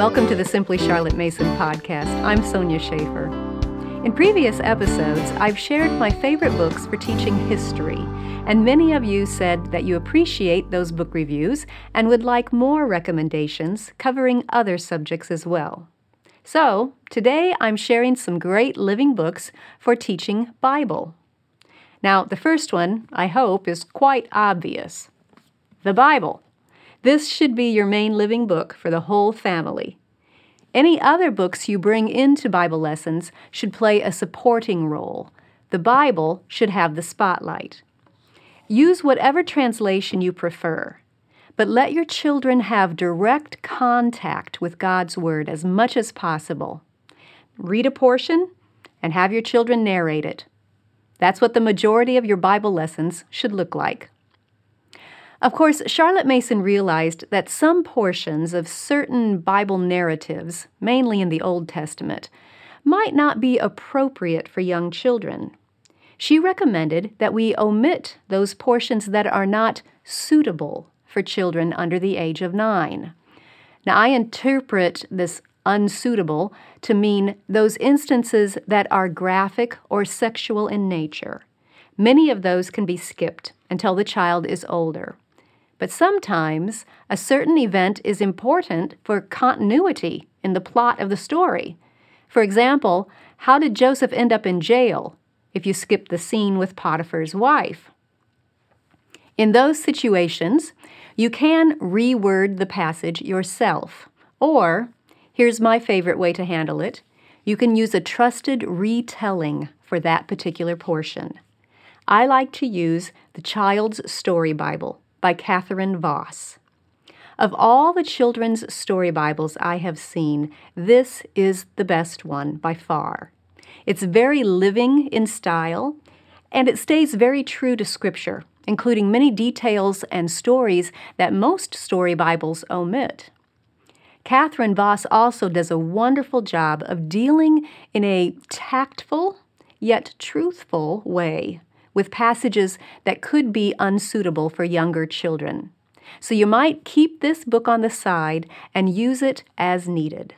Welcome to the Simply Charlotte Mason podcast. I'm Sonya Shafer. In previous episodes, I've shared my favorite books for teaching history, and many of you said that you appreciate those book reviews and would like more recommendations covering other subjects as well. So, today I'm sharing some great living books for teaching Bible. Now, the first one, I hope, is quite obvious the Bible. This should be your main living book for the whole family. Any other books you bring into Bible lessons should play a supporting role. The Bible should have the spotlight. Use whatever translation you prefer, but let your children have direct contact with God's Word as much as possible. Read a portion and have your children narrate it. That's what the majority of your Bible lessons should look like. Of course, Charlotte Mason realized that some portions of certain Bible narratives, mainly in the Old Testament, might not be appropriate for young children. She recommended that we omit those portions that are not suitable for children under the age of nine. Now, I interpret this unsuitable to mean those instances that are graphic or sexual in nature. Many of those can be skipped until the child is older. But sometimes a certain event is important for continuity in the plot of the story. For example, how did Joseph end up in jail if you skip the scene with Potiphar's wife? In those situations, you can reword the passage yourself. Or, here's my favorite way to handle it you can use a trusted retelling for that particular portion. I like to use the Child's Story Bible by Catherine Vos. Of all the children's story Bibles I have seen, this is the best one by far. It's very living in style, and it stays very true to Scripture, including many details and stories that most story Bibles omit. Catherine Vos also does a wonderful job of dealing in a tactful yet truthful way with passages that could be unsuitable for younger children. So you might keep this book on the side and use it as needed.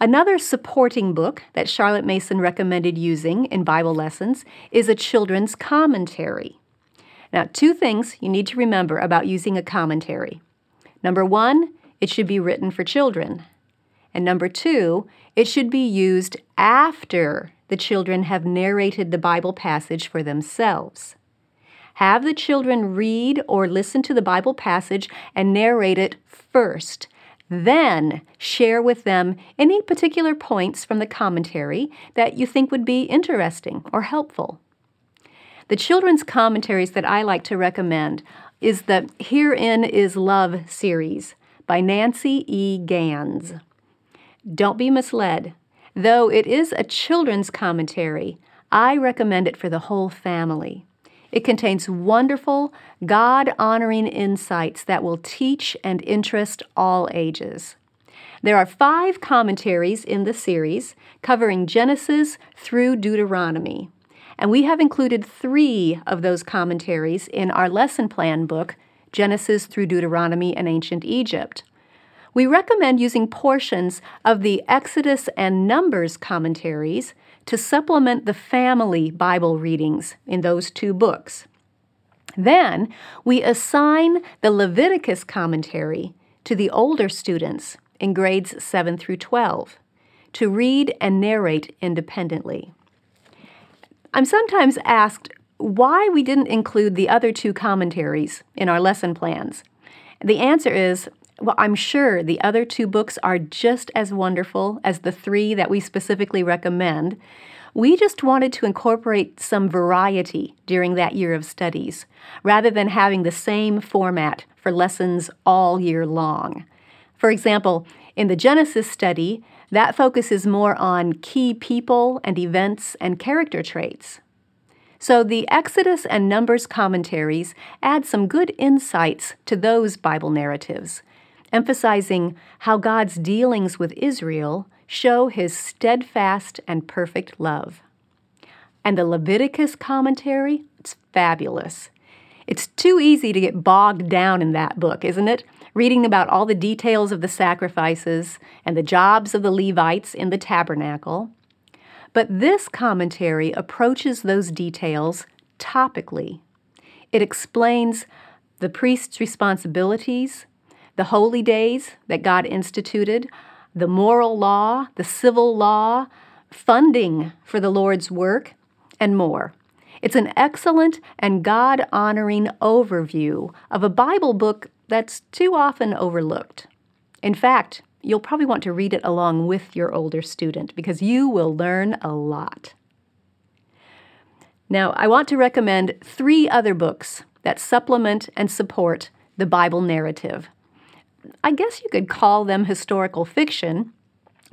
Another supporting book that Charlotte Mason recommended using in Bible lessons is a children's commentary. Now, two things you need to remember about using a commentary. Number one, it should be written for children. And number two, it should be used after the children have narrated the Bible passage for themselves. Have the children read or listen to the Bible passage and narrate it first. Then share with them any particular points from the commentary that you think would be interesting or helpful. The children's commentaries that I like to recommend is the Herein is Love series by Nancy E. Ganz. Don't be misled. Though it is a children's commentary, I recommend it for the whole family. It contains wonderful, God honoring insights that will teach and interest all ages. There are five commentaries in the series covering Genesis through Deuteronomy, and we have included three of those commentaries in our lesson plan book, Genesis through Deuteronomy and Ancient Egypt we recommend using portions of the Exodus and Numbers commentaries to supplement the family Bible readings in those two books. Then we assign the Leviticus commentary to the older students in grades 7 through 12 to read and narrate independently. I'm sometimes asked why we didn't include the other two commentaries in our lesson plans. The answer is well, I'm sure the other two books are just as wonderful as the three that we specifically recommend. We just wanted to incorporate some variety during that year of studies, rather than having the same format for lessons all year long. For example, in the Genesis study, that focuses more on key people and events and character traits. So the Exodus and Numbers commentaries add some good insights to those Bible narratives emphasizing how God's dealings with Israel show his steadfast and perfect love. And the Leviticus commentary, it's fabulous. It's too easy to get bogged down in that book, isn't it? reading about all the details of the sacrifices and the jobs of the Levites in the tabernacle. But this commentary approaches those details topically. It explains the priest's responsibilities, the holy days that God instituted, the moral law, the civil law, funding for the Lord's work, and more. It's an excellent and God honoring overview of a Bible book that's too often overlooked. In fact, you'll probably want to read it along with your older student because you will learn a lot. Now, I want to recommend three other books that supplement and support the Bible narrative. I guess you could call them historical fiction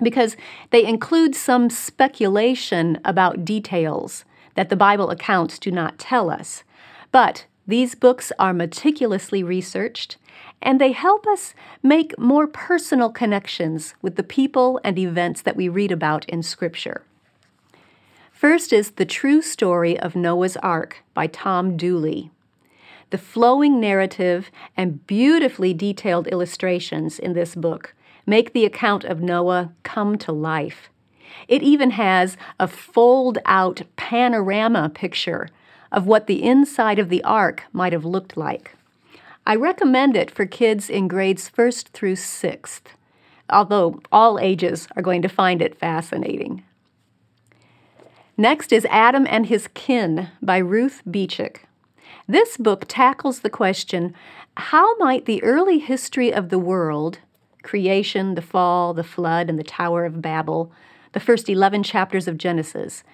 because they include some speculation about details that the Bible accounts do not tell us. But these books are meticulously researched and they help us make more personal connections with the people and events that we read about in Scripture. First is The True Story of Noah's Ark by Tom Dooley. The flowing narrative and beautifully detailed illustrations in this book make the account of Noah come to life. It even has a fold out panorama picture of what the inside of the ark might have looked like. I recommend it for kids in grades first through sixth, although all ages are going to find it fascinating. Next is Adam and His Kin by Ruth Beechick. This book tackles the question how might the early history of the world, creation, the fall, the flood, and the Tower of Babel, the first 11 chapters of Genesis,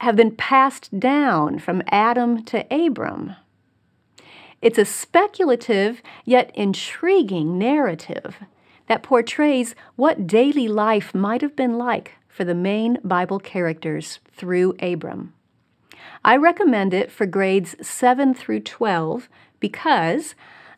have been passed down from Adam to Abram? It's a speculative yet intriguing narrative that portrays what daily life might have been like for the main Bible characters through Abram. I recommend it for grades 7 through 12 because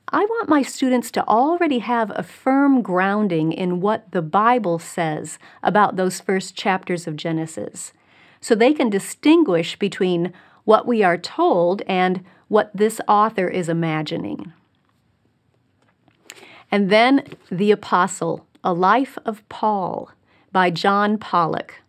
I want my students to already have a firm grounding in what the Bible says about those first chapters of Genesis, so they can distinguish between what we are told and what this author is imagining. And then The Apostle, A Life of Paul by John Pollock.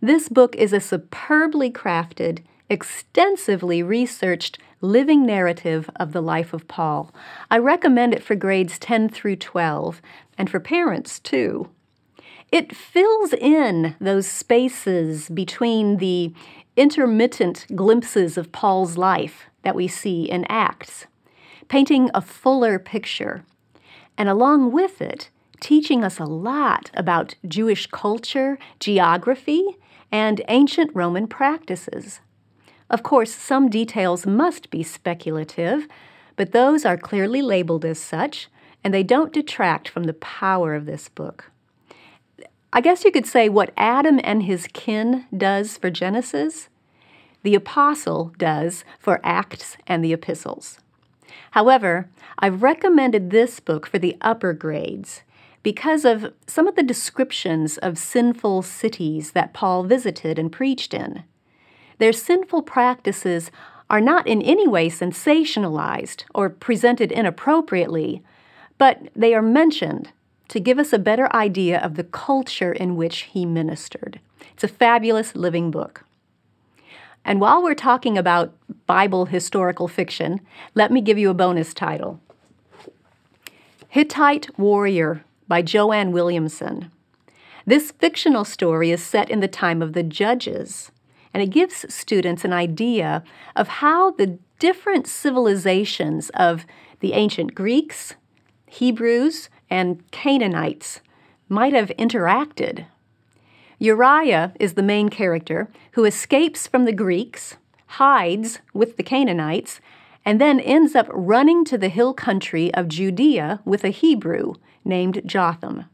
This book is a superbly crafted, extensively researched living narrative of the life of Paul. I recommend it for grades 10 through 12 and for parents too. It fills in those spaces between the intermittent glimpses of Paul's life that we see in Acts, painting a fuller picture, and along with it, teaching us a lot about Jewish culture, geography, and ancient Roman practices. Of course, some details must be speculative, but those are clearly labeled as such, and they don't detract from the power of this book. I guess you could say what Adam and his kin does for Genesis, the apostle does for Acts and the epistles. However, I've recommended this book for the upper grades because of some of the descriptions of sinful cities that Paul visited and preached in. Their sinful practices are not in any way sensationalized or presented inappropriately, but they are mentioned to give us a better idea of the culture in which he ministered. It's a fabulous living book. And while we're talking about Bible historical fiction, let me give you a bonus title Hittite Warrior by Joanne Williamson. This fictional story is set in the time of the Judges, and it gives students an idea of how the different civilizations of the ancient Greeks, Hebrews, and Canaanites might have interacted. Uriah is the main character who escapes from the Greeks, hides with the Canaanites, and then ends up running to the hill country of Judea with a Hebrew named Jotham.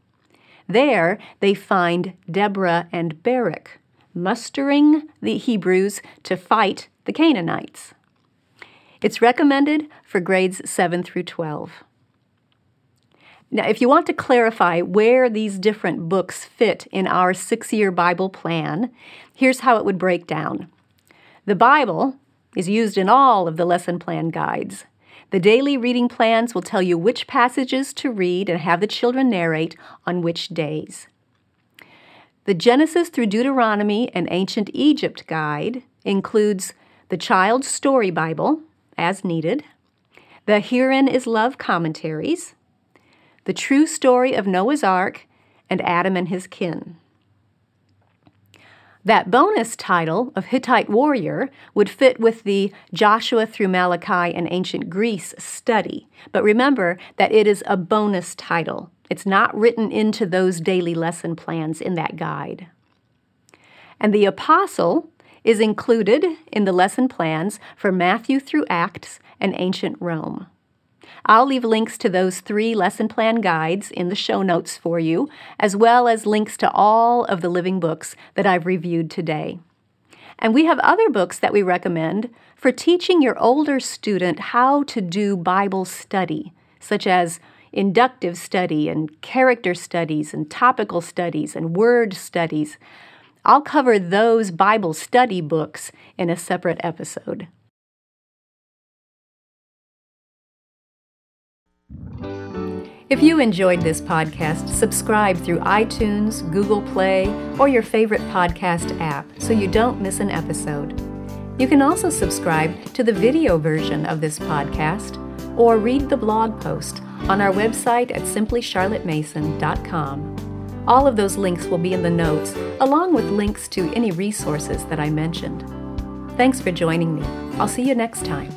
There they find Deborah and Barak, mustering the Hebrews to fight the Canaanites. It's recommended for grades 7 through 12. Now, if you want to clarify where these different books fit in our six year Bible plan, here's how it would break down. The Bible is used in all of the lesson plan guides. The daily reading plans will tell you which passages to read and have the children narrate on which days. The Genesis through Deuteronomy and Ancient Egypt guide includes the Child's Story Bible, as needed, the Herein is Love commentaries, the True Story of Noah's Ark, and Adam and His Kin. That bonus title of Hittite warrior would fit with the Joshua through Malachi and ancient Greece study, but remember that it is a bonus title. It's not written into those daily lesson plans in that guide. And the apostle is included in the lesson plans for Matthew through Acts and ancient Rome. I'll leave links to those three lesson plan guides in the show notes for you, as well as links to all of the living books that I've reviewed today. And we have other books that we recommend for teaching your older student how to do Bible study, such as inductive study and character studies and topical studies and word studies. I'll cover those Bible study books in a separate episode. If you enjoyed this podcast, subscribe through iTunes, Google Play, or your favorite podcast app so you don't miss an episode. You can also subscribe to the video version of this podcast or read the blog post on our website at simplycharlottemason.com. All of those links will be in the notes, along with links to any resources that I mentioned. Thanks for joining me. I'll see you next time.